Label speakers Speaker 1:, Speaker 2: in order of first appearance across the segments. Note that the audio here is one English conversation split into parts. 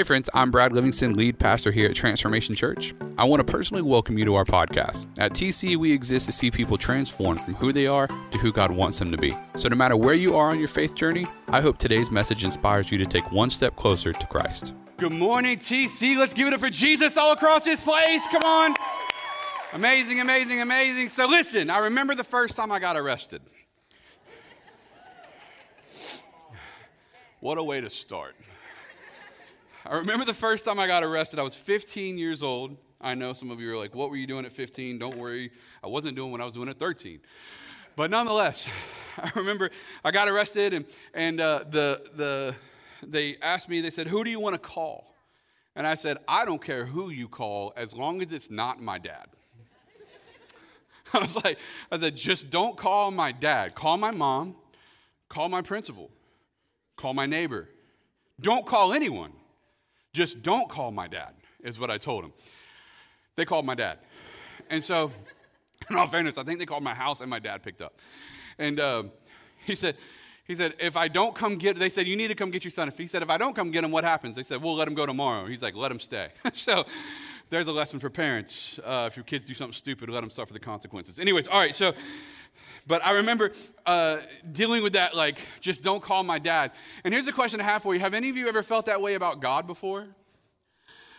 Speaker 1: Hey, friends, I'm Brad Livingston, lead pastor here at Transformation Church. I want to personally welcome you to our podcast. At TC, we exist to see people transformed from who they are to who God wants them to be. So, no matter where you are on your faith journey, I hope today's message inspires you to take one step closer to Christ.
Speaker 2: Good morning, TC. Let's give it up for Jesus all across this place. Come on. Amazing, amazing, amazing. So, listen, I remember the first time I got arrested. What a way to start. I remember the first time I got arrested. I was 15 years old. I know some of you are like, what were you doing at 15? Don't worry. I wasn't doing what I was doing at 13. But nonetheless, I remember I got arrested and, and uh, the, the, they asked me, they said, who do you want to call? And I said, I don't care who you call as long as it's not my dad. I was like, I said, just don't call my dad. Call my mom, call my principal, call my neighbor. Don't call anyone. Just don't call my dad, is what I told him. They called my dad. And so, in all fairness, I think they called my house and my dad picked up. And uh, he said, he said, if I don't come get, they said, you need to come get your son. If he said, if I don't come get him, what happens? They said, we'll let him go tomorrow. He's like, let him stay. so there's a lesson for parents. Uh, if your kids do something stupid, let them suffer the consequences. Anyways, all right, so, but I remember uh, dealing with that, like, just don't call my dad. And here's a question I have for you Have any of you ever felt that way about God before?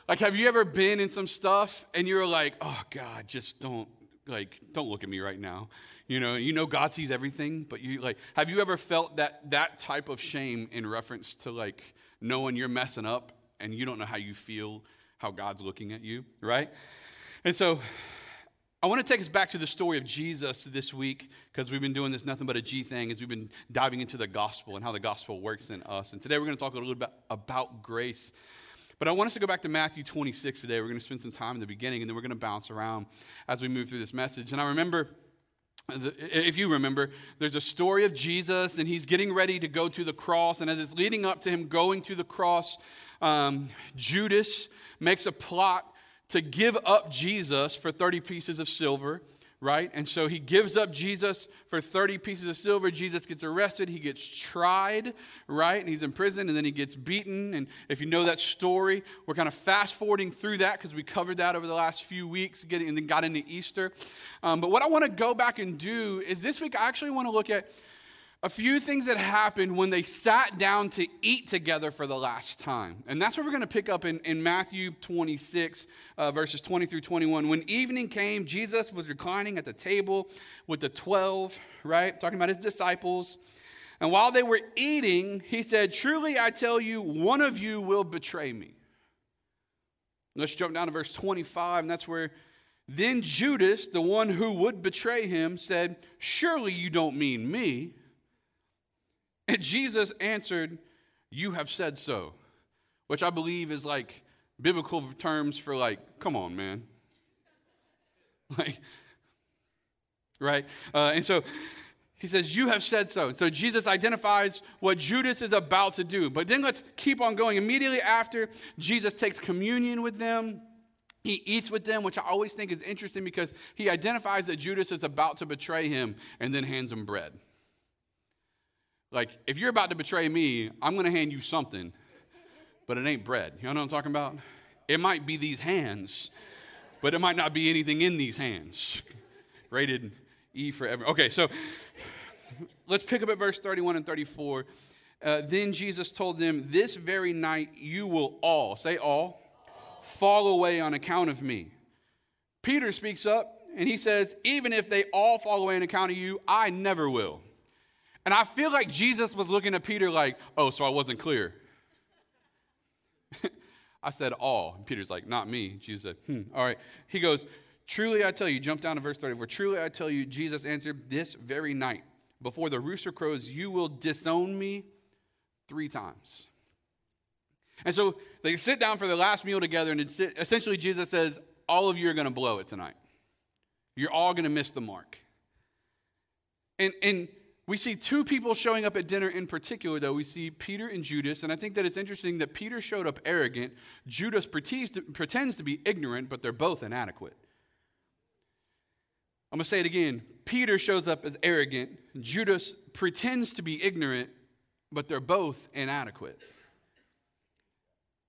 Speaker 2: Like, have you ever been in some stuff and you're like, oh, God, just don't, like, don't look at me right now. You know, you know God sees everything, but you like, have you ever felt that that type of shame in reference to like knowing you're messing up and you don't know how you feel, how God's looking at you, right? And so I want to take us back to the story of Jesus this week because we've been doing this nothing but a G thing as we've been diving into the gospel and how the gospel works in us. And today we're going to talk a little bit about grace. But I want us to go back to Matthew 26 today. We're going to spend some time in the beginning and then we're going to bounce around as we move through this message. And I remember if you remember, there's a story of Jesus, and he's getting ready to go to the cross. And as it's leading up to him going to the cross, um, Judas makes a plot to give up Jesus for 30 pieces of silver right? And so he gives up Jesus for 30 pieces of silver. Jesus gets arrested. He gets tried, right? And he's in prison and then he gets beaten. And if you know that story, we're kind of fast forwarding through that because we covered that over the last few weeks getting, and then got into Easter. Um, but what I want to go back and do is this week, I actually want to look at a few things that happened when they sat down to eat together for the last time. And that's what we're going to pick up in, in Matthew 26, uh, verses 20 through 21. When evening came, Jesus was reclining at the table with the 12, right? Talking about his disciples. And while they were eating, he said, Truly I tell you, one of you will betray me. Let's jump down to verse 25, and that's where then Judas, the one who would betray him, said, Surely you don't mean me. And Jesus answered, You have said so, which I believe is like biblical terms for like, come on, man. Like, right? Uh, and so he says, You have said so. And So Jesus identifies what Judas is about to do. But then let's keep on going. Immediately after, Jesus takes communion with them. He eats with them, which I always think is interesting because he identifies that Judas is about to betray him and then hands him bread. Like, if you're about to betray me, I'm going to hand you something, but it ain't bread. You know what I'm talking about? It might be these hands, but it might not be anything in these hands. Rated E forever. Okay, so let's pick up at verse 31 and 34. Uh, then Jesus told them, This very night you will all, say all, fall away on account of me. Peter speaks up and he says, Even if they all fall away on account of you, I never will. And I feel like Jesus was looking at Peter like, oh, so I wasn't clear. I said all. And Peter's like, not me. Jesus said, hmm, all right. He goes, truly I tell you, jump down to verse 34. Truly I tell you, Jesus answered, this very night, before the rooster crows, you will disown me three times. And so they sit down for the last meal together, and essentially Jesus says, all of you are going to blow it tonight. You're all going to miss the mark. And, and we see two people showing up at dinner in particular, though. We see Peter and Judas, and I think that it's interesting that Peter showed up arrogant. Judas pretends to, be ignorant, but they're both inadequate. I'm going to say it again. Peter shows up as arrogant. Judas pretends to be ignorant, but they're both inadequate.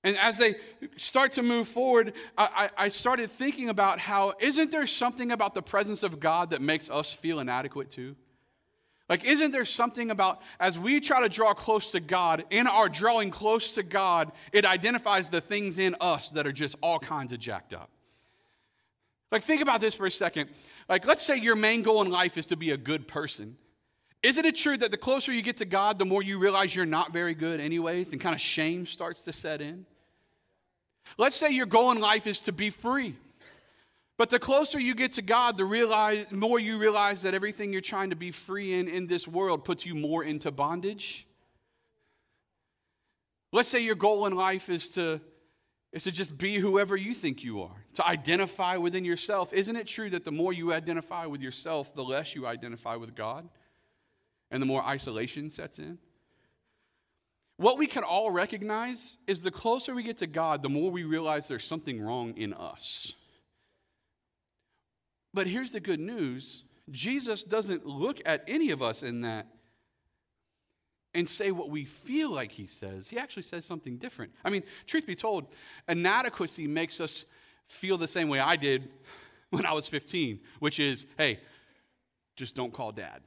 Speaker 2: And as they start to move forward, I, I, started thinking about how isn't there something about the presence of God that makes us feel inadequate too? Like, isn't there something about as we try to draw close to God, in our drawing close to God, it identifies the things in us that are just all kinds of jacked up? Like, think about this for a second. Like, let's say your main goal in life is to be a good person. Isn't it true that the closer you get to God, the more you realize you're not very good, anyways, and kind of shame starts to set in? Let's say your goal in life is to be free. But the closer you get to God, the realize, more you realize that everything you're trying to be free in in this world puts you more into bondage. Let's say your goal in life is to, is to just be whoever you think you are, to identify within yourself. Isn't it true that the more you identify with yourself, the less you identify with God? And the more isolation sets in? What we can all recognize is the closer we get to God, the more we realize there's something wrong in us. But here's the good news Jesus doesn't look at any of us in that and say what we feel like he says. He actually says something different. I mean, truth be told, inadequacy makes us feel the same way I did when I was 15, which is, hey, just don't call dad.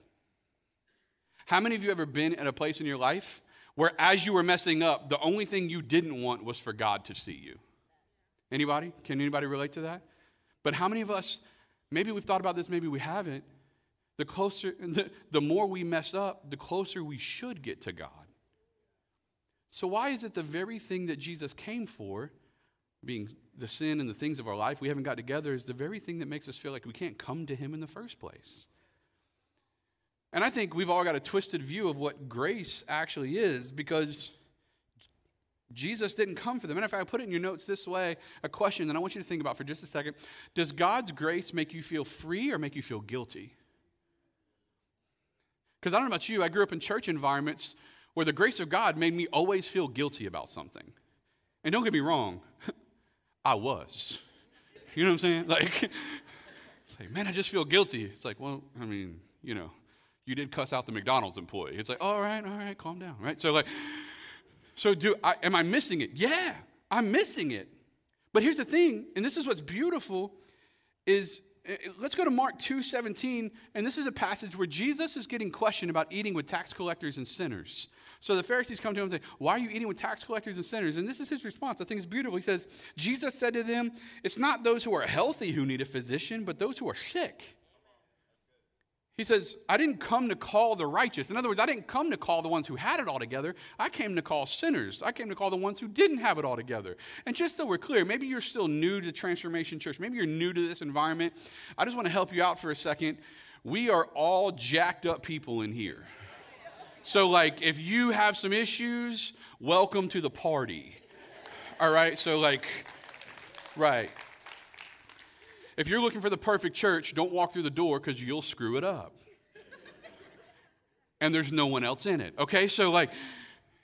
Speaker 2: How many of you ever been at a place in your life where as you were messing up, the only thing you didn't want was for God to see you? Anybody? Can anybody relate to that? But how many of us, maybe we've thought about this, maybe we haven't, the closer, the, the more we mess up, the closer we should get to God. So, why is it the very thing that Jesus came for, being the sin and the things of our life we haven't got together, is the very thing that makes us feel like we can't come to Him in the first place? And I think we've all got a twisted view of what grace actually is because Jesus didn't come for them. And if I put it in your notes this way, a question that I want you to think about for just a second Does God's grace make you feel free or make you feel guilty? Because I don't know about you, I grew up in church environments where the grace of God made me always feel guilty about something. And don't get me wrong, I was. You know what I'm saying? Like, like, man, I just feel guilty. It's like, well, I mean, you know, you did cuss out the McDonald's employee. It's like, all right, all right, calm down, right? So like, so do I, am I missing it? Yeah, I'm missing it. But here's the thing, and this is what's beautiful, is eh, eh, let's go to Mark 2 17, and this is a passage where Jesus is getting questioned about eating with tax collectors and sinners. So the Pharisees come to him and say, Why are you eating with tax collectors and sinners? And this is his response. I think it's beautiful. He says, Jesus said to them, It's not those who are healthy who need a physician, but those who are sick. He says, I didn't come to call the righteous. In other words, I didn't come to call the ones who had it all together. I came to call sinners. I came to call the ones who didn't have it all together. And just so we're clear, maybe you're still new to Transformation Church. Maybe you're new to this environment. I just want to help you out for a second. We are all jacked up people in here. So, like, if you have some issues, welcome to the party. All right? So, like, right. If you're looking for the perfect church, don't walk through the door because you'll screw it up. and there's no one else in it. Okay, so like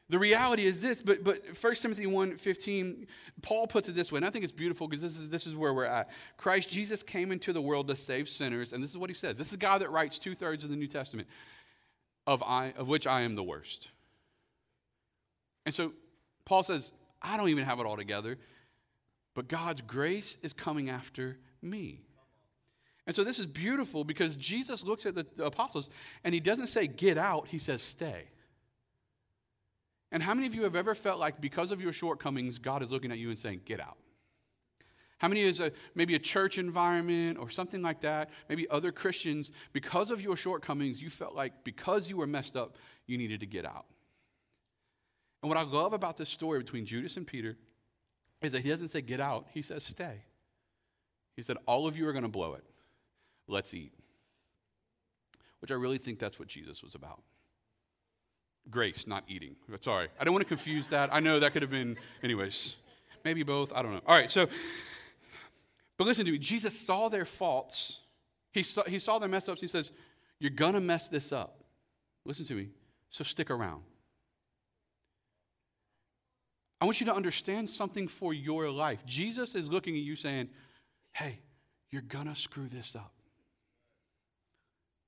Speaker 2: the reality is this, but but 1 Timothy 1 15, Paul puts it this way, and I think it's beautiful because this is this is where we're at. Christ Jesus came into the world to save sinners, and this is what he says. This is God that writes two-thirds of the New Testament, of I of which I am the worst. And so Paul says, I don't even have it all together, but God's grace is coming after me. And so this is beautiful because Jesus looks at the, apostles and he doesn't say, get out, he says, stay. And how many of you have ever felt like because of your shortcomings, God is looking at you and saying, get out? How many is a, maybe a church environment or something like that, maybe other Christians, because of your shortcomings, you felt like because you were messed up, you needed to get out? And what I love about this story between Judas and Peter is that he doesn't say get out, he says stay. He said, All of you are going to blow it. Let's eat. Which I really think that's what Jesus was about. Grace, not eating. Sorry. I don't want to confuse that. I know that could have been, anyways, maybe both. I don't know. All right, so, but listen to me. Jesus saw their faults. He saw, he saw their mess ups. He says, You're going to mess this up. Listen to me. So stick around. I want you to understand something for your life. Jesus is looking at you saying, hey, you're gonna screw this up.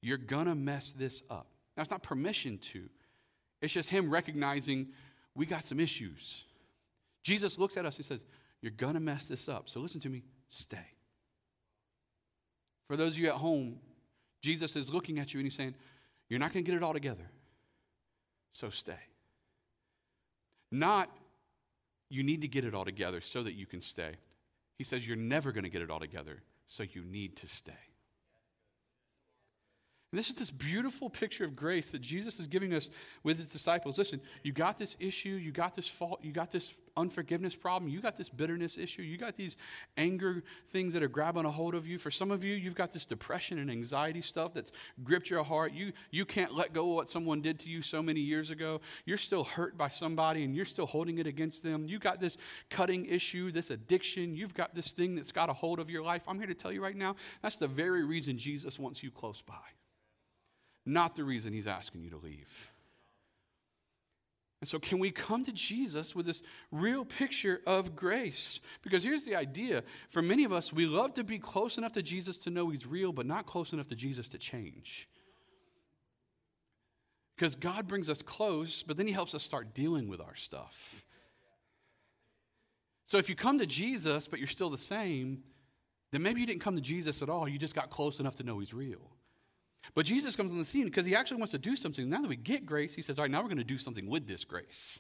Speaker 2: You're gonna mess this up. Now, it's not permission to, it's just him recognizing we got some issues. Jesus looks at us and says, You're going to mess this up. So listen to me, stay. For those of you at home, Jesus is looking at you and he's saying, You're not going to get it all together. So stay. Not, you need to get it all together so that you can stay. He says, You're never going to get it all together, so you need to stay. This is this beautiful picture of grace that Jesus is giving us with his disciples. Listen, you got this issue, you got this fault, you got this unforgiveness problem, you got this bitterness issue, you got these anger things that are grabbing a hold of you. For some of you, you've got this depression and anxiety stuff that's gripped your heart. You, you can't let go of what someone did to you so many years ago. You're still hurt by somebody and you're still holding it against them. You got this cutting issue, this addiction. You've got this thing that's got a hold of your life. I'm here to tell you right now, that's the very reason Jesus wants you close by not the reason he's asking you to leave. And so, can we come to Jesus with this real picture of grace? Because here's the idea for many of us, we love to be close enough to Jesus to know he's real, but not close enough to Jesus to change. Because God brings us close, but then he helps us start dealing with our stuff. So, if you come to Jesus, but you're still the same, then maybe you didn't come to Jesus at all. You just got close enough to know he's real. But Jesus comes on the scene because he actually wants to do something. Now that we get grace, he says, All right, now we're going to do something with this grace.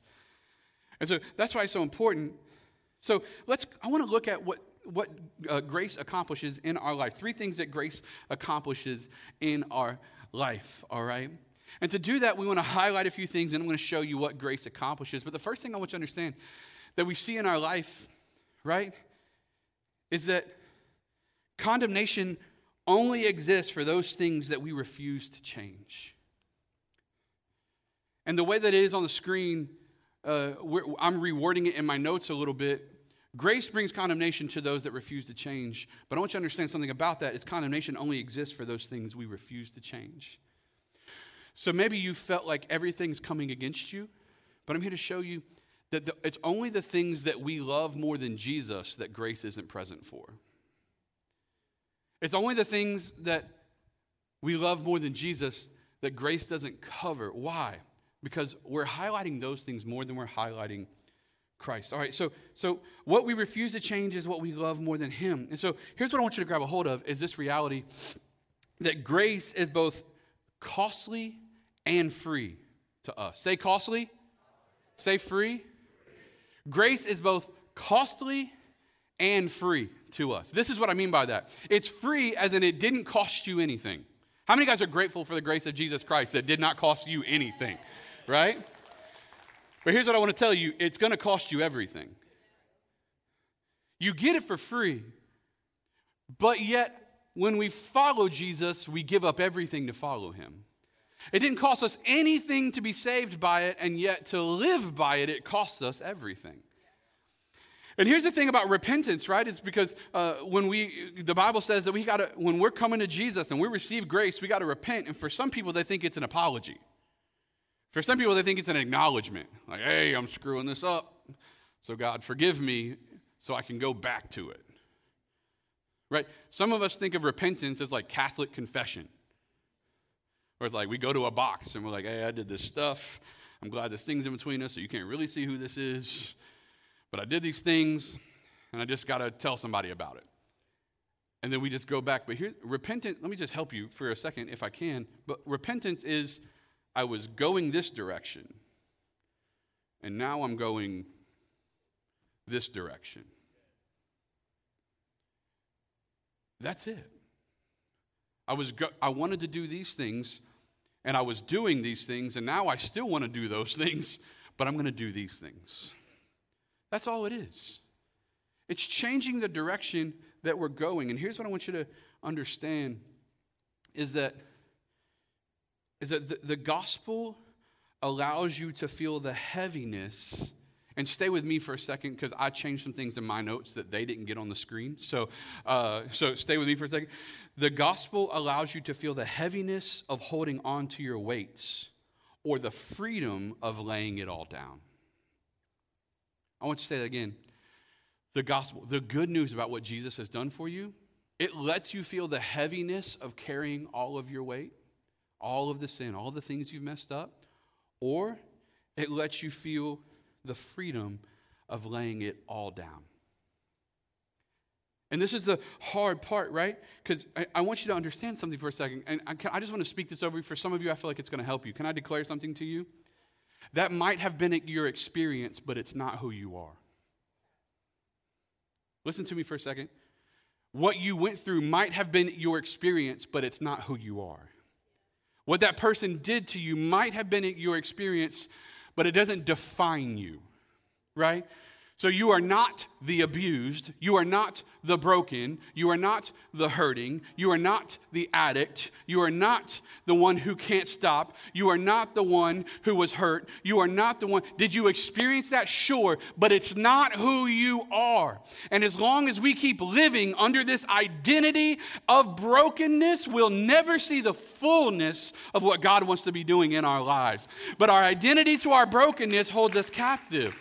Speaker 2: And so that's why it's so important. So let's, I want to look at what, what uh, grace accomplishes in our life. Three things that grace accomplishes in our life, all right? And to do that, we want to highlight a few things and I'm going to show you what grace accomplishes. But the first thing I want you to understand that we see in our life, right, is that condemnation only exists for those things that we refuse to change. And the way that it is on the screen, uh, I'm rewording it in my notes a little bit. Grace brings condemnation to those that refuse to change. But I want you to understand something about that is condemnation only exists for those things we refuse to change. So maybe you felt like everything's coming against you, but I'm here to show you that the, it's only the things that we love more than Jesus that grace isn't present for. It's only the things that we love more than Jesus that grace doesn't cover. Why? Because we're highlighting those things more than we're highlighting Christ. All right, so so what we refuse to change is what we love more than him. And so here's what I want you to grab a hold of is this reality that grace is both costly and free to us. Say costly, say free. Grace is both costly and free to us. This is what I mean by that. It's free as in it didn't cost you anything. How many guys are grateful for the grace of Jesus Christ that did not cost you anything, right? But here's what I want to tell you it's going to cost you everything. You get it for free, but yet when we follow Jesus, we give up everything to follow him. It didn't cost us anything to be saved by it, and yet to live by it, it costs us everything. And here's the thing about repentance, right? It's because uh, when we, the Bible says that we got to, when we're coming to Jesus and we receive grace, we got to repent. And for some people, they think it's an apology. For some people, they think it's an acknowledgement. Like, hey, I'm screwing this up. So God, forgive me so I can go back to it. Right? Some of us think of repentance as like Catholic confession. Where it's like we go to a box and we're like, hey, I did this stuff. I'm glad this thing's in between us so you can't really see who this is. But I did these things, and I just got to tell somebody about it. And then we just go back. But here, repentance, let me just help you for a second if I can. But repentance is I was going this direction, and now I'm going this direction. That's it. I, was go- I wanted to do these things, and I was doing these things, and now I still want to do those things, but I'm going to do these things. That's all it is. It's changing the direction that we're going. And here's what I want you to understand is that is that the, the gospel allows you to feel the heaviness and stay with me for a second because I changed some things in my notes that they didn't get on the screen. So, uh, so stay with me for a second. The gospel allows you to feel the heaviness of holding on to your weights or the freedom of laying it all down. I want you to say that again. The gospel, the good news about what Jesus has done for you, it lets you feel the heaviness of carrying all of your weight, all of the sin, all the things you've messed up, or it lets you feel the freedom of laying it all down. And this is the hard part, right? Because I, I, want you to understand something for a second. And I, I just want to speak this over you. For some of you, I feel like it's going to help you. Can I declare something to you? That might have been your experience, but it's not who you are. Listen to me for a second. What you went through might have been your experience, but it's not who you are. What that person did to you might have been your experience, but it doesn't define you, right? So you are not the abused. You are not the broken. You are not the hurting. You are not the addict. You are not the one who can't stop. You are not the one who was hurt. You are not the one. Did you experience that? Sure, but it's not who you are. And as long as we keep living under this identity of brokenness, we'll never see the fullness of what God wants to be doing in our lives. But our identity to our brokenness holds us captive.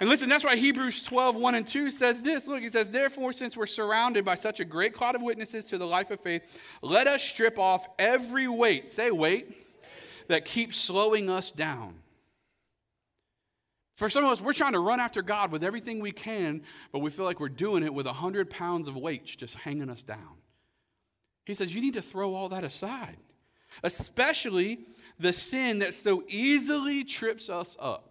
Speaker 2: And listen, that's why Hebrews 12, 1 and 2 says this. Look, it says, Therefore, since we're surrounded by such a great cloud of witnesses to the life of faith, let us strip off every weight, say weight, that keeps slowing us down. For some of us, we're trying to run after God with everything we can, but we feel like we're doing it with 100 pounds of weights just hanging us down. He says, You need to throw all that aside, especially the sin that so easily trips us up.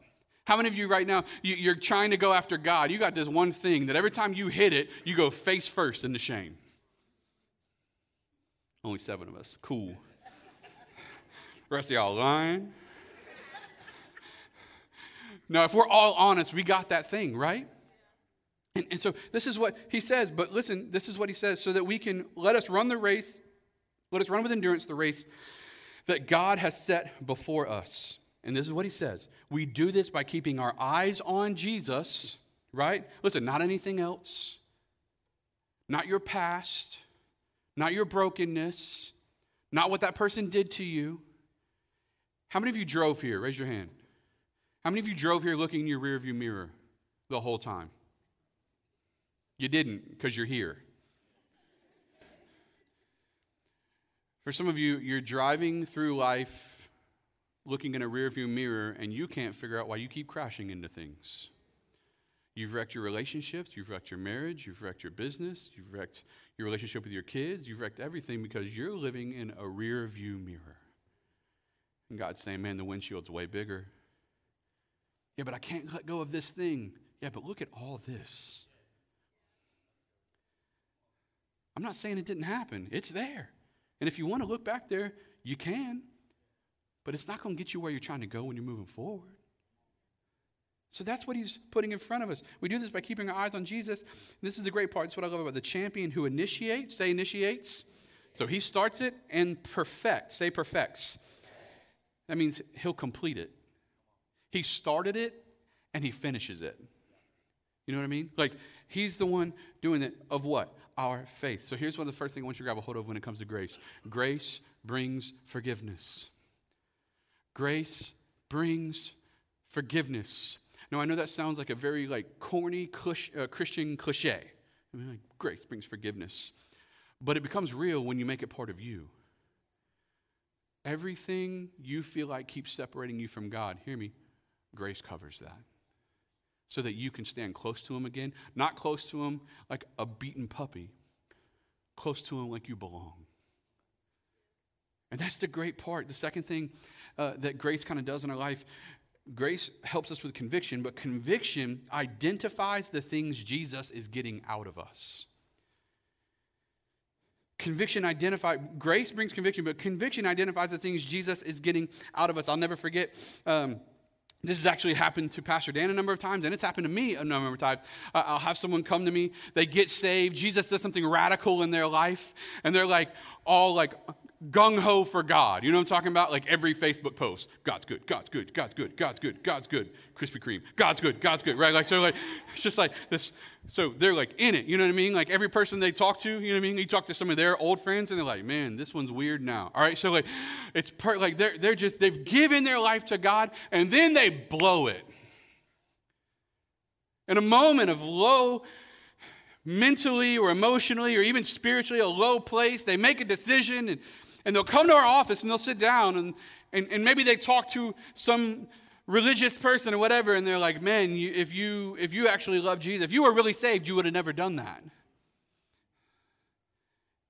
Speaker 2: How many of you right now, you, are trying to go after God? You got this one thing that every time you hit it, you go face first into shame. Only seven of us. Cool. The rest of y'all lying. Now, if we're all honest, we got that thing, right? And, and so this is what he says, but listen, this is what he says so that we can let us run the race, let us run with endurance the race that God has set before us. And this is what he says We do this by keeping our eyes on Jesus, right? Listen, not anything else, not your past, not your brokenness, not what that person did to you. How many of you drove here? Raise your hand. How many of you drove here looking in your rearview mirror the whole time? You didn't because you're here. For some of you, you're driving through life looking in a rearview mirror and you can't figure out why you keep crashing into things. You've wrecked your relationships, you've wrecked your marriage, you've wrecked your business, you've wrecked your relationship with your kids, you've wrecked everything because you're living in a rearview mirror. And God's saying, man, the windshield's way bigger. Yeah, but I can't let go of this thing. Yeah, but look at all this. I'm not saying it didn't happen, it's there. And if you want to look back there, you can but it's not going to get you where you're trying to go when you're moving forward. So that's what he's putting in front of us. We do this by keeping our eyes on Jesus. This is the great part. That's what I love about the champion who initiates. Say initiates. So he starts it and perfects. Say perfects. That means he'll complete it. He started it and he finishes it. You know what I mean? Like he's the one doing it of what? Our faith. So here's one of the first things I want you to grab a hold of when it comes to grace. Grace brings forgiveness. Grace brings forgiveness. Now, I know that sounds like a very like corny uh, Christian cliche. I mean, like, grace brings forgiveness. But it becomes real when you make it part of you. Everything you feel like keeps separating you from God, hear me, grace covers that. So that you can stand close to Him again, not close to Him like a beaten puppy, close to Him like you belong. And that's the great part. The second thing uh, that grace kind of does in our life grace helps us with conviction, but conviction identifies the things Jesus is getting out of us. Conviction identify grace brings conviction, but conviction identifies the things Jesus is getting out of us. I'll never forget. Um, this has actually happened to Pastor Dan a number of times, and it's happened to me a number of times. I'll have someone come to me, they get saved, Jesus does something radical in their life, and they're like, all like gung ho for God. You know what I'm talking about? Like every Facebook post God's good, God's good, God's good, God's good, God's good, Krispy Kreme, God's good, God's good, right? Like, so, like, it's just like this. So they're like in it, you know what I mean? Like every person they talk to, you know what I mean? You talk to some of their old friends and they're like, man, this one's weird now. All right, so like, it's per- like they're, they're just, they've given their life to God and then they blow it. In a moment of low, mentally or emotionally or even spiritually, a low place, they make a decision and and they'll come to our office and they'll sit down and, and, and maybe they talk to some religious person or whatever, and they're like, man, you, if, you, if you actually love Jesus, if you were really saved, you would have never done that.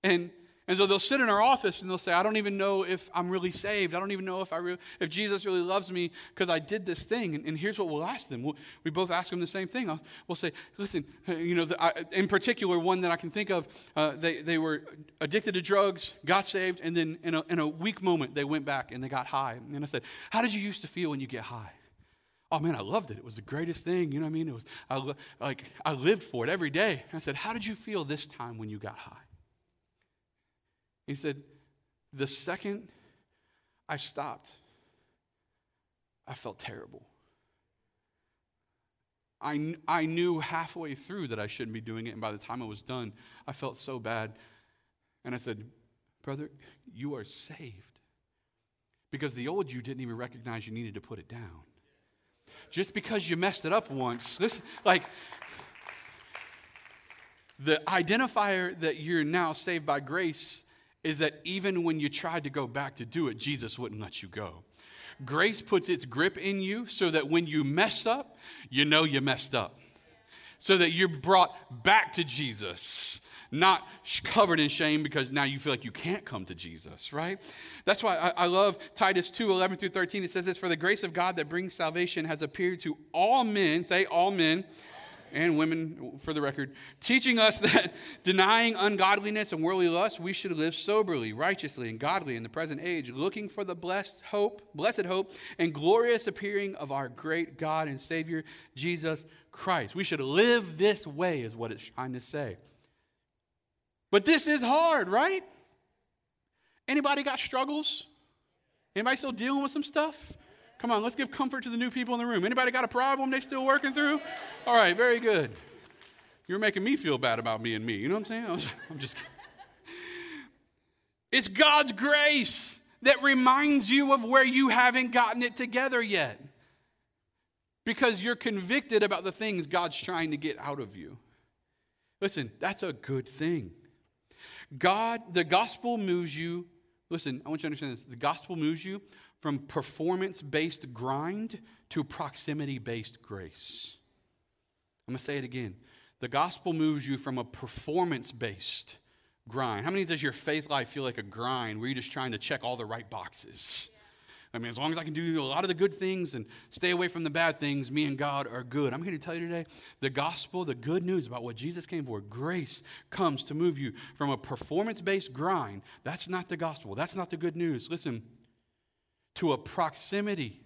Speaker 2: And and so they'll sit in our office and they'll say, I don't even know if I'm really saved. I don't even know if, I re- if Jesus really loves me because I did this thing. And, and, here's what we'll ask them. We'll, we both ask them the same thing. I'll, we'll say, listen, you know, the, I, in particular, one that I can think of, uh, they, they were addicted to drugs, got saved, and then in a, in a weak moment, they went back and they got high. And I said, How did you used to feel when you get high? Oh man, I loved it. It was the greatest thing. You know what I mean? It was I, like I lived for it every day. I said, How did you feel this time when you got high? He said, The second I stopped, I felt terrible. I, I knew halfway through that I shouldn't be doing it, and by the time I was done, I felt so bad. And I said, Brother, you are saved. Because the old you didn't even recognize you needed to put it down. Just because you messed it up once, listen, like, the identifier that you're now saved by grace is that even when you tried to go back to do it, Jesus wouldn't let you go. Grace puts its grip in you so that when you mess up, you know you messed up. So that you're brought back to Jesus, not covered in shame because now you feel like you can't come to Jesus, right? That's why I, I love Titus 2 11 through 13. It says this For the grace of God that brings salvation has appeared to all men, say all men and women, for the record, teaching us that denying ungodliness and worldly lust, we should live soberly, righteously, and godly in the present age, looking for the blessed hope, blessed hope, and glorious appearing of our great God and Savior, Jesus Christ. We should live this way, is what it's trying to say. But this is hard, right? Anybody got struggles? Anybody still dealing with some stuff? Come on, let's give comfort to the new people in the room. Anybody got a problem they still working through? All right, very good. You're making me feel bad about me and me. You know what I'm saying? I'm just It's God's grace that reminds you of where you haven't gotten it together yet. Because you're convicted about the things God's trying to get out of you. Listen, that's a good thing. God, the gospel moves you. Listen, I want you to understand this. The gospel moves you from performance based grind to proximity based grace. I'm going to say it again. The gospel moves you from a performance based grind. How many does your faith life feel like a grind where you're just trying to check all the right boxes? I mean, as long as I can do a lot of the good things and stay away from the bad things, me and God are good. I'm here to tell you today the gospel, the good news about what Jesus came for, grace comes to move you from a performance based grind. That's not the gospel. That's not the good news. Listen, to a proximity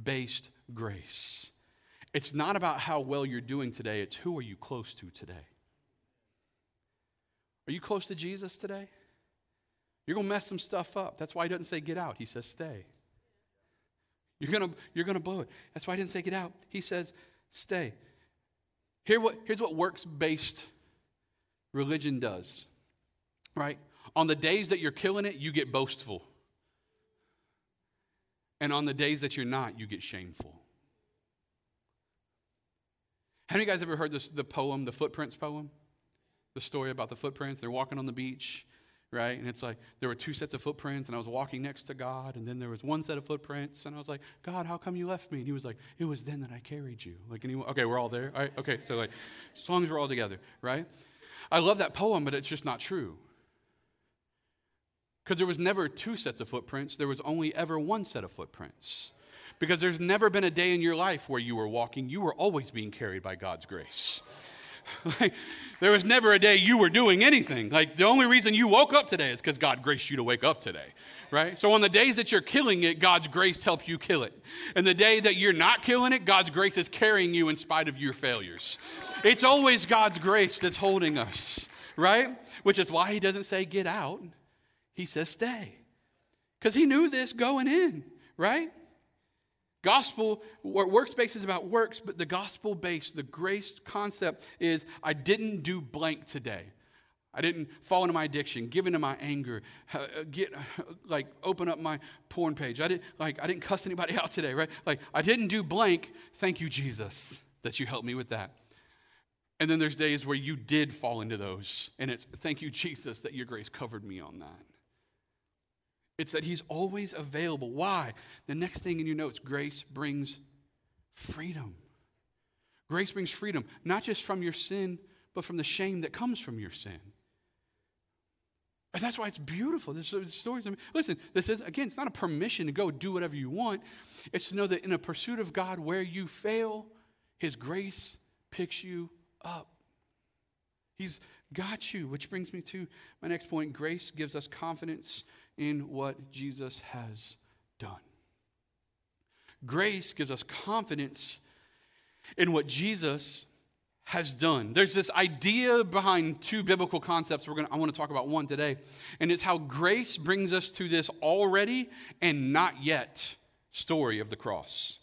Speaker 2: based grace. It's not about how well you're doing today, it's who are you close to today. Are you close to Jesus today? You're going to mess some stuff up. That's why he doesn't say get out. He says stay. You're going to, you're going to blow it. That's why he didn't say get out. He says stay. Here what, here's what works based religion does, right? On the days that you're killing it, you get boastful. And on the days that you're not, you get shameful. Have you guys ever heard this, the poem, the Footprints poem? The story about the footprints. They're walking on the beach, right? And it's like there were two sets of footprints, and I was walking next to God, and then there was one set of footprints, and I was like, God, how come you left me? And he was like, It was then that I carried you. Like? Okay, we're all there. All right, okay, so like, songs we're all together, right? I love that poem, but it's just not true. Because there was never two sets of footprints, there was only ever one set of footprints. Because there's never been a day in your life where you were walking, you were always being carried by God's grace. like, there was never a day you were doing anything. Like, the only reason you woke up today is because God graced you to wake up today, right? So, on the days that you're killing it, God's grace helps you kill it. And the day that you're not killing it, God's grace is carrying you in spite of your failures. It's always God's grace that's holding us, right? Which is why He doesn't say, get out. He says, stay. Because he knew this going in, right? Gospel, workspace is about works, but the gospel base, the grace concept is I didn't do blank today. I didn't fall into my addiction, give into my anger, uh, get like open up my porn page. I didn't like I didn't cuss anybody out today, right? Like I didn't do blank. Thank you, Jesus, that you helped me with that. And then there's days where you did fall into those, and it's thank you, Jesus, that your grace covered me on that. It's that he's always available. Why? The next thing in your notes grace brings freedom. Grace brings freedom, not just from your sin, but from the shame that comes from your sin. And that's why it's beautiful. This, stories. I mean, listen, this is again, it's not a permission to go do whatever you want. It's to know that in a pursuit of God, where you fail, His grace picks you up. He's got you, which brings me to my next point. Grace gives us confidence in what Jesus has done. Grace gives us confidence in what Jesus has done. There's this idea behind two biblical concepts we're gonna, I want to talk about one today, and it's how grace brings us to this already and not yet story of the cross.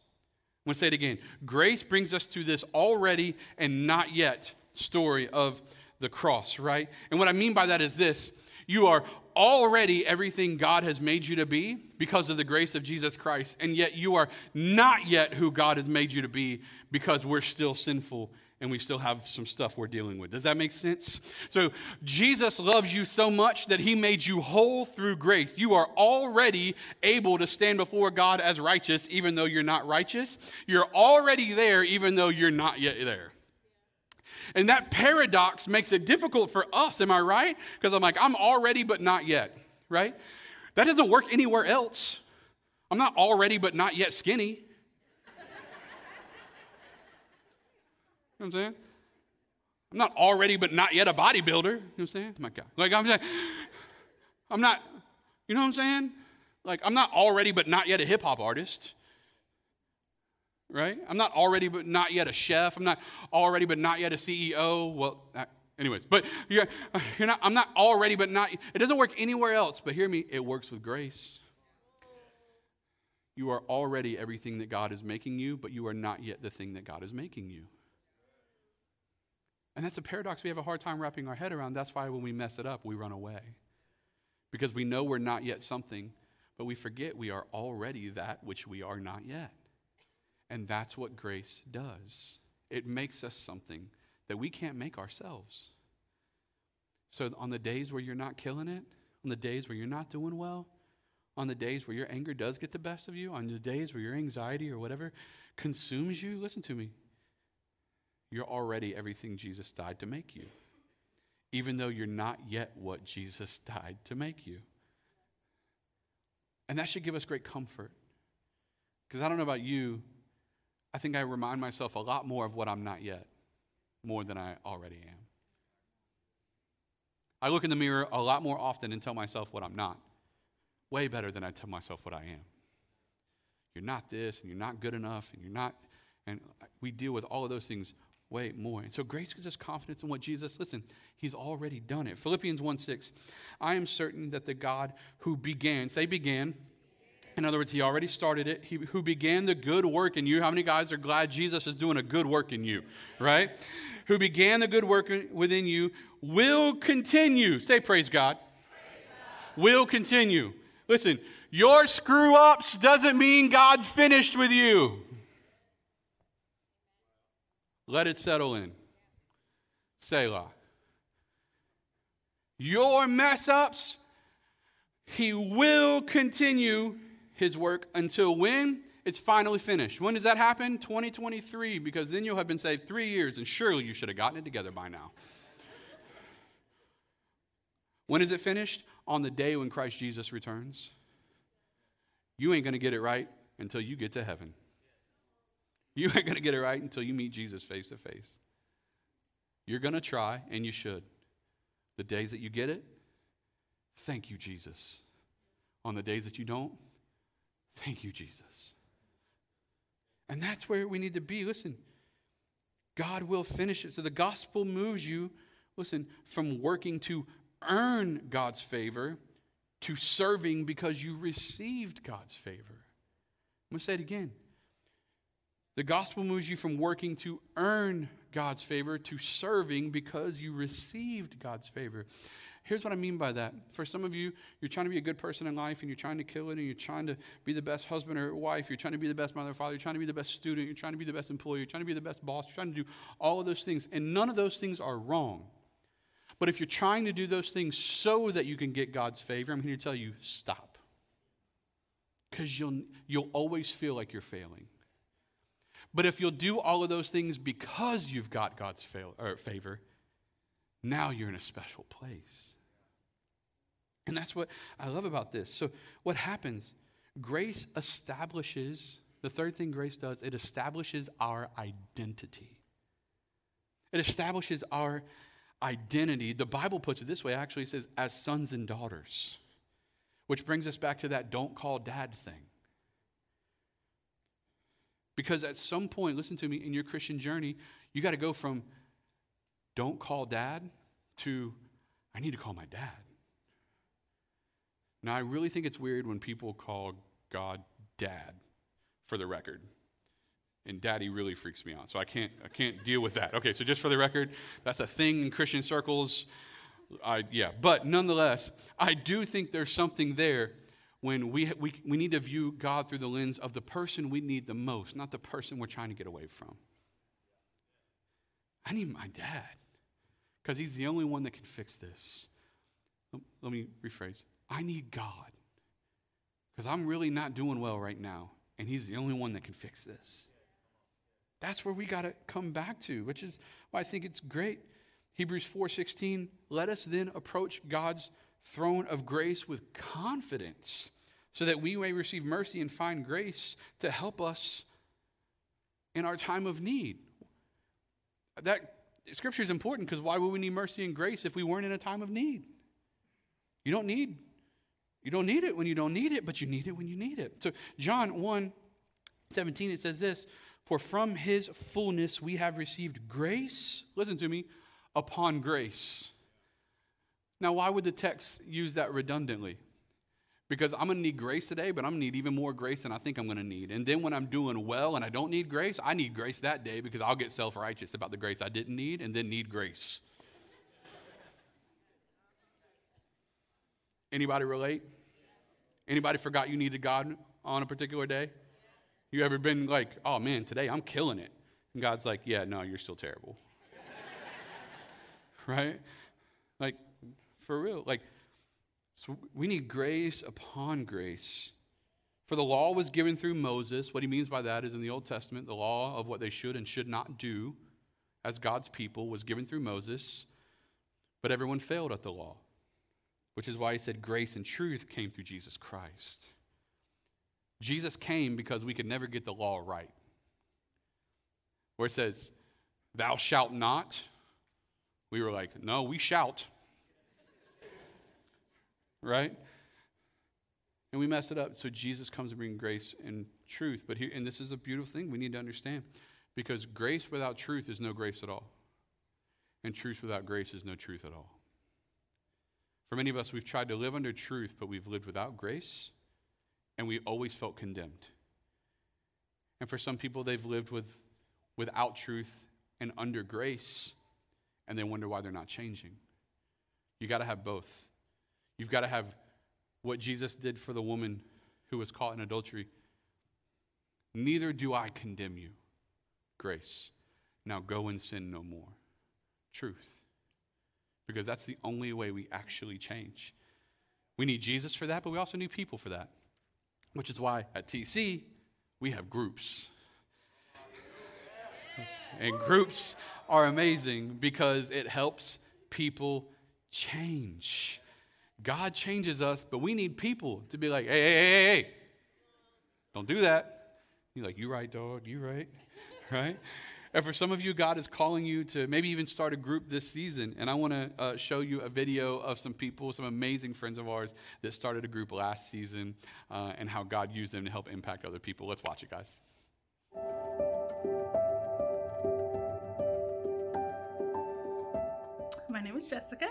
Speaker 2: I'm going to say it again. Grace brings us to this already and not yet story of the cross, right? And what I mean by that is this you are already everything God has made you to be because of the grace of Jesus Christ, and yet you are not yet who God has made you to be because we're still sinful and we still have some stuff we're dealing with. Does that make sense? So, Jesus loves you so much that he made you whole through grace. You are already able to stand before God as righteous, even though you're not righteous. You're already there, even though you're not yet there. And that paradox makes it difficult for us, am I right? Because I'm like, I'm already, but not yet, right? That doesn't work anywhere else. I'm not already, but not yet skinny. you know what I'm saying? I'm not already, but not yet a bodybuilder. You know what I'm saying? Oh my God. Like, I'm saying, I'm not, you know what I'm saying? Like, I'm not already, but not yet a hip hop artist right? I'm not already, but not yet a chef. I'm not already, but not yet a CEO. Well, uh, anyways, but you're, you're not, I'm not already, but not, it doesn't work anywhere else. But hear me, it works with grace. You are already everything that God is making you, but you are not yet the thing that God is making you. And that's a paradox we have a hard time wrapping our head around. That's why when we mess it up, we run away. Because we know we're not yet something, but we forget we are already that which we are not yet. And that's what grace does it makes us something that we can't make ourselves. So, on the days where you're not killing it, on the days where you're not doing well, on the days where your anger does get the best of you, on the days where your anxiety or whatever consumes you, listen to me. You're already everything Jesus died to make you, even though you're not yet what Jesus died to make you. And that should give us great comfort. Because I don't know about you, I think I remind myself a lot more of what I'm not yet, more than I already am. I look in the mirror a lot more often and tell myself what I'm not, way better than I tell myself what I am. You're not this, and you're not good enough, and you're not, and we deal with all of those things way more. And so grace gives us confidence in what Jesus, listen, he's already done it. Philippians 1 6, I am certain that the God who began, say began, in other words, he already started it. He who began the good work in you. How many guys are glad Jesus is doing a good work in you, right? Who began the good work within you will continue. Say praise God. Praise God. Will continue. Listen, your screw ups doesn't mean God's finished with you. Let it settle in. Selah. Your mess ups, He will continue his work until when? It's finally finished. When does that happen? 2023, because then you'll have been saved three years, and surely you should have gotten it together by now. When is it finished? On the day when Christ Jesus returns. You ain't going to get it right until you get to heaven. You ain't going to get it right until you meet Jesus face to face. You're going to try, and you should. The days that you get it, thank you, Jesus. On the days that you don't, Thank you, Jesus. And that's where we need to be. Listen, God will finish it. So the gospel moves you, listen, from working to earn God's favor to serving because you received God's favor. I'm going to say it again. The gospel moves you from working to earn God's favor to serving because you received God's favor. Here's what I mean by that. For some of you, you're trying to be a good person in life and you're trying to kill it and you're trying to be the best husband or wife. You're trying to be the best mother or father. You're trying to be the best student. You're trying to be the best employee. You're trying to be the best boss. You're trying to do all of those things. And none of those things are wrong. But if you're trying to do those things so that you can get God's favor, I'm here to tell you stop. Because you'll, you'll always feel like you're failing. But if you'll do all of those things because you've got God's fail, favor, now you're in a special place. And that's what I love about this. So, what happens? Grace establishes, the third thing grace does, it establishes our identity. It establishes our identity. The Bible puts it this way actually, it says, as sons and daughters, which brings us back to that don't call dad thing. Because at some point, listen to me, in your Christian journey, you got to go from don't call dad to I need to call my dad. Now, I really think it's weird when people call God dad, for the record. And daddy really freaks me out. So I can't, I can't deal with that. Okay, so just for the record, that's a thing in Christian circles. I, yeah, but nonetheless, I do think there's something there when we, we, we need to view God through the lens of the person we need the most, not the person we're trying to get away from. I need my dad because he's the only one that can fix this. Let me rephrase I need God because I'm really not doing well right now, and He's the only one that can fix this. That's where we got to come back to, which is why I think it's great. Hebrews 4:16, let us then approach God's throne of grace with confidence, so that we may receive mercy and find grace to help us in our time of need. That scripture is important because why would we need mercy and grace if we weren't in a time of need? You don't need you don't need it when you don't need it, but you need it when you need it. So, John 1 17, it says this For from his fullness we have received grace, listen to me, upon grace. Now, why would the text use that redundantly? Because I'm going to need grace today, but I'm going to need even more grace than I think I'm going to need. And then when I'm doing well and I don't need grace, I need grace that day because I'll get self righteous about the grace I didn't need and then need grace. Anybody relate? Anybody forgot you needed God on a particular day? You ever been like, oh man, today I'm killing it? And God's like, yeah, no, you're still terrible. right? Like, for real. Like, so we need grace upon grace. For the law was given through Moses. What he means by that is in the Old Testament, the law of what they should and should not do as God's people was given through Moses, but everyone failed at the law which is why he said grace and truth came through Jesus Christ. Jesus came because we could never get the law right. Where it says, Thou shalt not, we were like, No, we shout. right? And we mess it up. So Jesus comes to bring grace and truth. But here, and this is a beautiful thing we need to understand because grace without truth is no grace at all. And truth without grace is no truth at all. For many of us, we've tried to live under truth, but we've lived without grace, and we always felt condemned. And for some people, they've lived with, without truth and under grace, and they wonder why they're not changing. You got to have both. You've got to have what Jesus did for the woman who was caught in adultery. Neither do I condemn you. Grace. Now go and sin no more. Truth because that's the only way we actually change. We need Jesus for that, but we also need people for that, which is why at TC we have groups. And groups are amazing because it helps people change. God changes us, but we need people to be like, hey, hey, hey, hey, don't do that. You're like, you right, dog, you right, right? And for some of you, God is calling you to maybe even start a group this season. And I want to uh, show you a video of some people, some amazing friends of ours that started a group last season uh, and how God used them to help impact other people. Let's watch it, guys.
Speaker 3: My name is Jessica.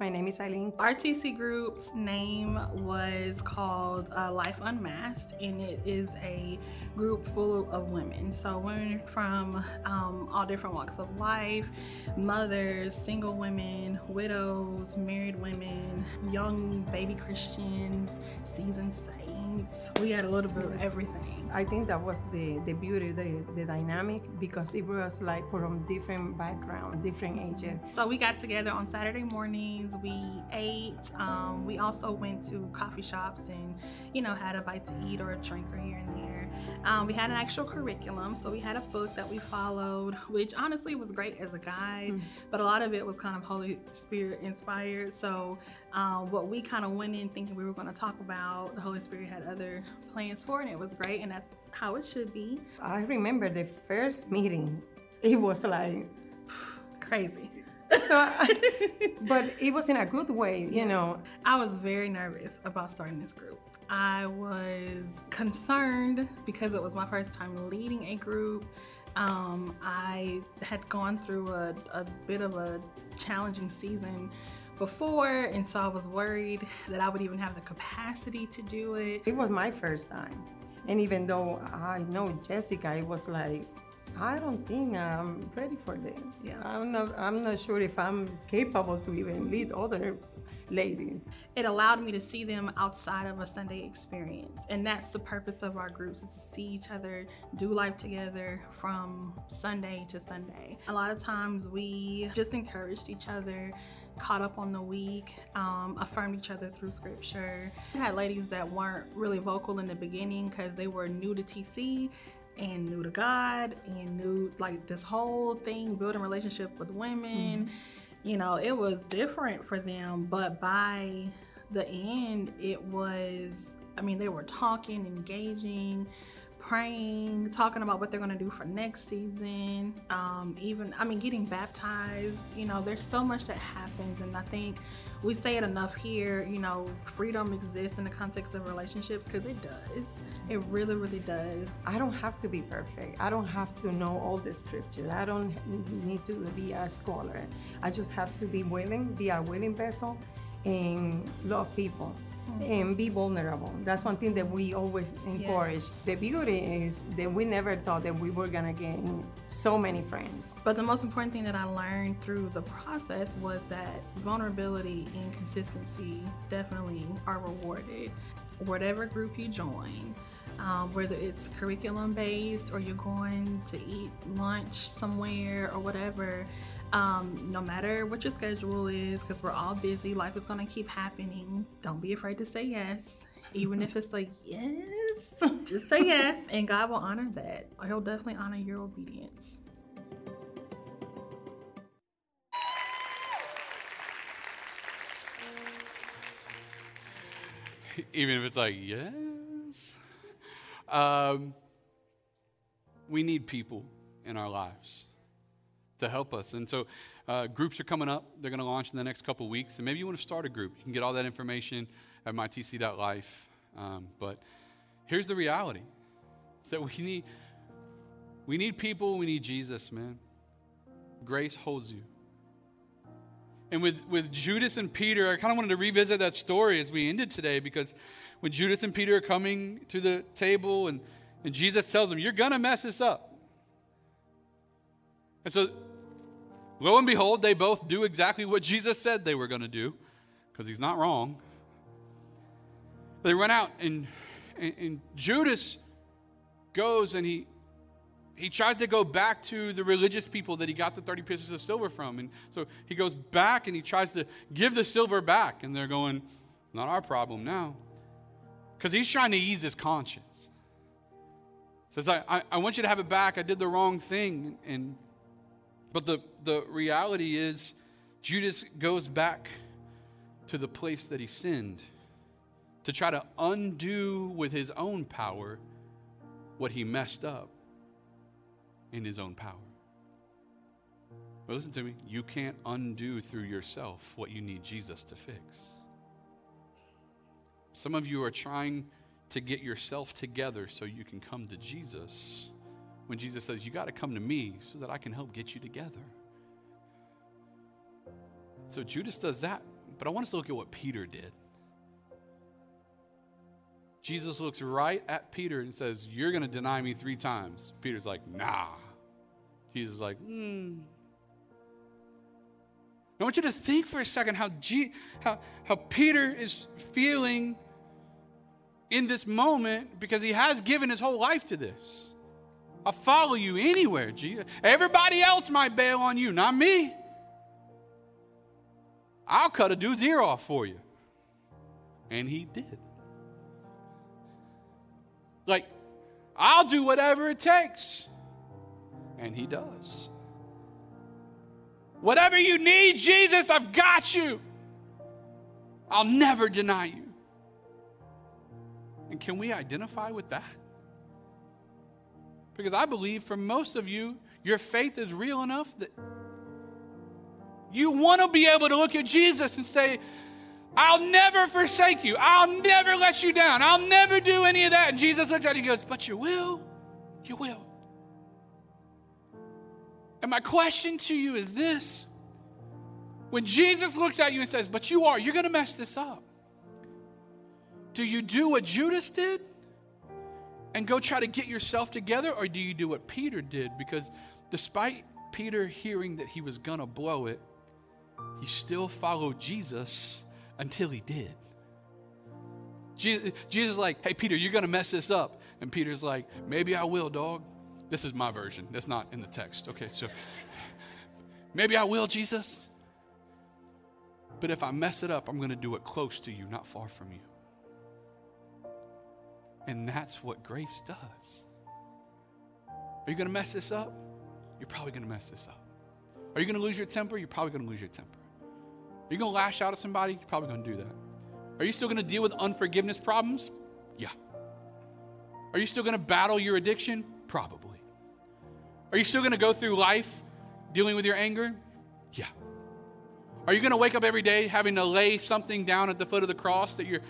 Speaker 4: My name is Eileen.
Speaker 3: RTC Group's name was called uh, Life Unmasked, and it is a group full of women. So, women from um, all different walks of life mothers, single women, widows, married women, young baby Christians, seasoned saints We had a little bit of everything.
Speaker 4: I think that was the, the beauty, the, the dynamic, because it was like from different background, different ages.
Speaker 3: So we got together on Saturday mornings. We ate. Um, we also went to coffee shops and, you know, had a bite to eat or a drink or here and there. Um, we had an actual curriculum. So we had a book that we followed, which honestly was great as a guide, mm-hmm. but a lot of it was kind of Holy Spirit inspired. So um, what we kind of went in thinking we were going to talk about, the Holy Spirit had other plans for, and it was great. And that's how it should be.
Speaker 4: I remember the first meeting, it was like
Speaker 3: crazy.
Speaker 4: so, but it was in a good way, you know.
Speaker 3: I was very nervous about starting this group. I was concerned because it was my first time leading a group. Um, I had gone through a, a bit of a challenging season before, and so I was worried that I would even have the capacity to do it.
Speaker 4: It was my first time. And even though I know Jessica, it was like, I don't think I'm ready for this. Yeah. I'm not I'm not sure if I'm capable to even lead other ladies.
Speaker 3: It allowed me to see them outside of a Sunday experience. And that's the purpose of our groups is to see each other, do life together from Sunday to Sunday. A lot of times we just encouraged each other caught up on the week, um, affirmed each other through scripture. We had ladies that weren't really vocal in the beginning because they were new to TC and new to God and new like this whole thing, building relationship with women. Mm-hmm. You know, it was different for them, but by the end, it was, I mean, they were talking, engaging praying, talking about what they're going to do for next season. Um, even, I mean, getting baptized. You know, there's so much that happens, and I think we say it enough here. You know, freedom exists in the context of relationships because it does. It really, really does.
Speaker 4: I don't have to be perfect. I don't have to know all the scriptures. I don't need to be a scholar. I just have to be willing, be a willing vessel, and love people and be vulnerable. That's one thing that we always encourage. Yes. The beauty is that we never thought that we were gonna gain so many friends.
Speaker 3: But the most important thing that I learned through the process was that vulnerability and consistency definitely are rewarded. Whatever group you join, um, whether it's curriculum based or you're going to eat lunch somewhere or whatever, um, no matter what your schedule is, because we're all busy, life is going to keep happening. Don't be afraid to say yes. Even if it's like, yes, just say yes. And God will honor that. He'll definitely honor your obedience.
Speaker 2: Even if it's like, yes. Um, we need people in our lives to help us. And so uh, groups are coming up. They're going to launch in the next couple weeks. And maybe you want to start a group. You can get all that information at mytc.life. Um, but here's the reality. It's that we need, we need people. We need Jesus, man. Grace holds you. And with, with Judas and Peter, I kind of wanted to revisit that story as we ended today because when Judas and Peter are coming to the table and, and Jesus tells them, You're going to mess this up. And so Lo and behold, they both do exactly what Jesus said they were going to do, because he's not wrong. They run out, and, and, and, Judas goes and he, he tries to go back to the religious people that he got the 30 pieces of silver from. And so he goes back and he tries to give the silver back, and they're going, Not our problem now. Because he's trying to ease his conscience. Says, I, I, I want you to have it back. I did the wrong thing. And but the, the reality is, Judas goes back to the place that he sinned to try to undo with his own power what he messed up in his own power. But listen to me, you can't undo through yourself what you need Jesus to fix. Some of you are trying to get yourself together so you can come to Jesus when Jesus says, You got to come to me so that I can help get you together. So Judas does that, but I want us to look at what Peter did. Jesus looks right at Peter and says, You're going to deny me three times. Peter's like, Nah. Jesus is like, Hmm. I want you to think for a second how, G- how, how Peter is feeling in this moment because he has given his whole life to this. I'll follow you anywhere, Jesus. Everybody else might bail on you, not me. I'll cut a dude's ear off for you. And he did. Like, I'll do whatever it takes. And he does. Whatever you need, Jesus, I've got you. I'll never deny you. And can we identify with that? Because I believe for most of you, your faith is real enough that you want to be able to look at Jesus and say, I'll never forsake you. I'll never let you down. I'll never do any of that. And Jesus looks at you and goes, But you will. You will. And my question to you is this when Jesus looks at you and says, But you are, you're going to mess this up. Do you do what Judas did and go try to get yourself together, or do you do what Peter did? Because despite Peter hearing that he was going to blow it, he still followed Jesus until he did. Jesus, is like, hey, Peter, you're going to mess this up. And Peter's like, maybe I will, dog. This is my version. That's not in the text. Okay, so maybe I will, Jesus. But if I mess it up, I'm going to do it close to you, not far from you. And that's what grace does. Are you going to mess this up? You're probably going to mess this up. Are you going to lose your temper? You're probably going to lose your temper. Are you going to lash out at somebody? You're probably going to do that. Are you still going to deal with unforgiveness problems? Yeah. Are you still going to battle your addiction? Probably. Are you still going to go through life dealing with your anger? Yeah. Are you going to wake up every day having to lay something down at the foot of the cross that you're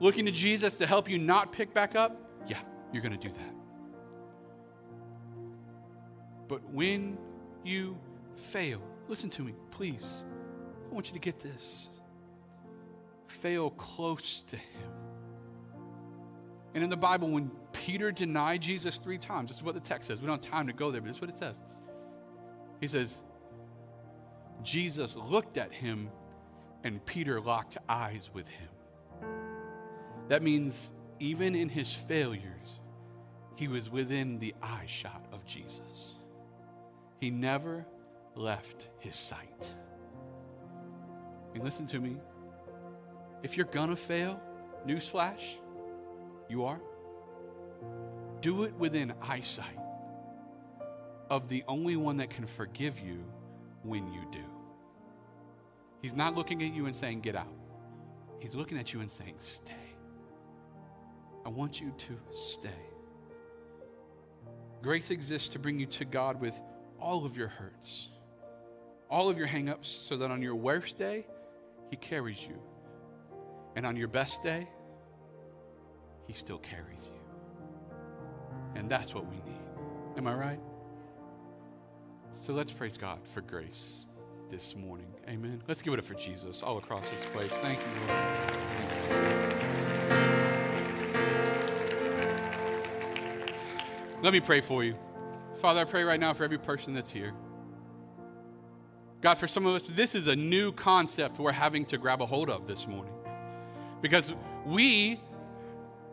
Speaker 2: looking to Jesus to help you not pick back up? Yeah, you're going to do that. But when you fail, listen to me, please. I want you to get this. Fail close to Him. And in the Bible, when Peter denied Jesus three times, this is what the text says. We don't have time to go there, but this is what it says. He says, Jesus looked at him and Peter locked eyes with him. That means even in his failures, he was within the eye shot of Jesus. He never left his sight. And listen to me if you're gonna fail, newsflash, you are. Do it within eyesight of the only one that can forgive you when you do. He's not looking at you and saying, Get out. He's looking at you and saying, Stay. I want you to stay. Grace exists to bring you to God with all of your hurts, all of your hangups, so that on your worst day, He carries you. And on your best day, He still carries you. And that's what we need. Am I right? So let's praise God for grace this morning. Amen. Let's give it up for Jesus all across this place. Thank you, Lord. Let me pray for you. Father, I pray right now for every person that's here. God, for some of us, this is a new concept we're having to grab a hold of this morning. Because we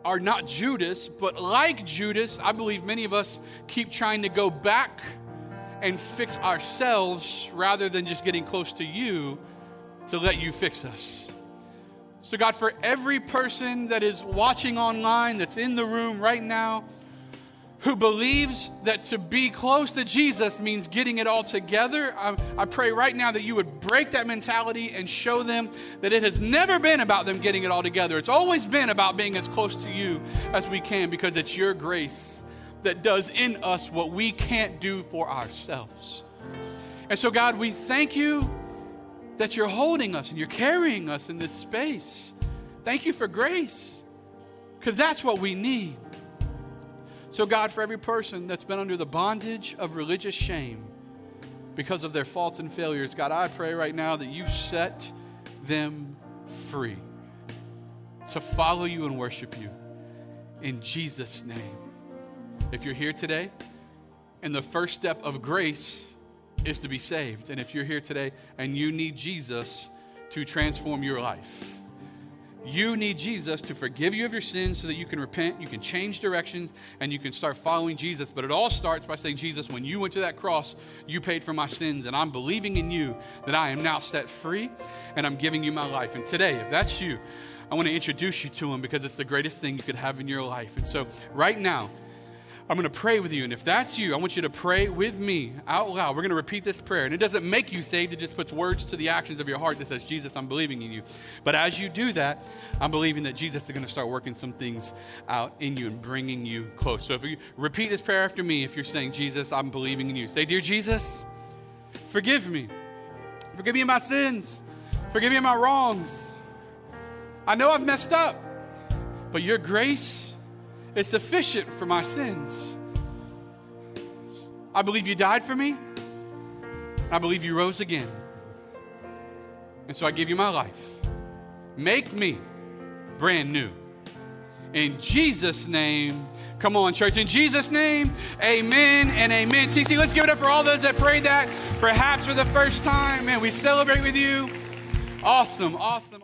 Speaker 2: are not Judas, but like Judas, I believe many of us keep trying to go back and fix ourselves rather than just getting close to you to let you fix us. So, God, for every person that is watching online, that's in the room right now, who believes that to be close to Jesus means getting it all together, I, I, pray right now that you would break that mentality and show them that it has never been about them getting it all together. It's always been about being as close to you as we can because it's your grace that does in us what we can't do for ourselves. And so, God, we thank you that you're holding us and you're carrying us in this space. Thank you for grace, because that's what we need. So, God, for every person that's been under the bondage of religious shame because of their faults and failures, God, I pray right now that you set them free to follow you and worship you. In Jesus' name. If you're here today, and the first step of grace is to be saved. And if you're here today and you need Jesus to transform your life, You need Jesus to forgive you of your sins so that you can repent, you can change directions, and you can start following Jesus. But it all starts by saying, Jesus, when you went to that cross, you paid for my sins, and I'm believing in you that I am now set free, and I'm giving you my life. And today, if that's you, I want to introduce you to him because it's the greatest thing you could have in your life. And so, right now, I'm going to pray with you. And if that's you, I want you to pray with me out loud. We're going to repeat this prayer. And it doesn't make you saved, it just puts words to the actions of your heart that says, Jesus, I'm believing in you. But as you do that, I'm believing that Jesus is going to start working some things out in you and bringing you close. So if you repeat this prayer after me, if you're saying, Jesus, I'm believing in you, say, Dear Jesus, forgive me. Forgive me of my sins. Forgive me of my wrongs. I know I've messed up, but your grace is sufficient for my sins. I believe you died for me. I believe you rose again. And so I give you my life. Make me brand new. In Jesus' name, come on, church. In Jesus' name, amen and amen. TC, let's give it up for all those that prayed that perhaps for the first time. Man, we celebrate with you. Awesome, awesome.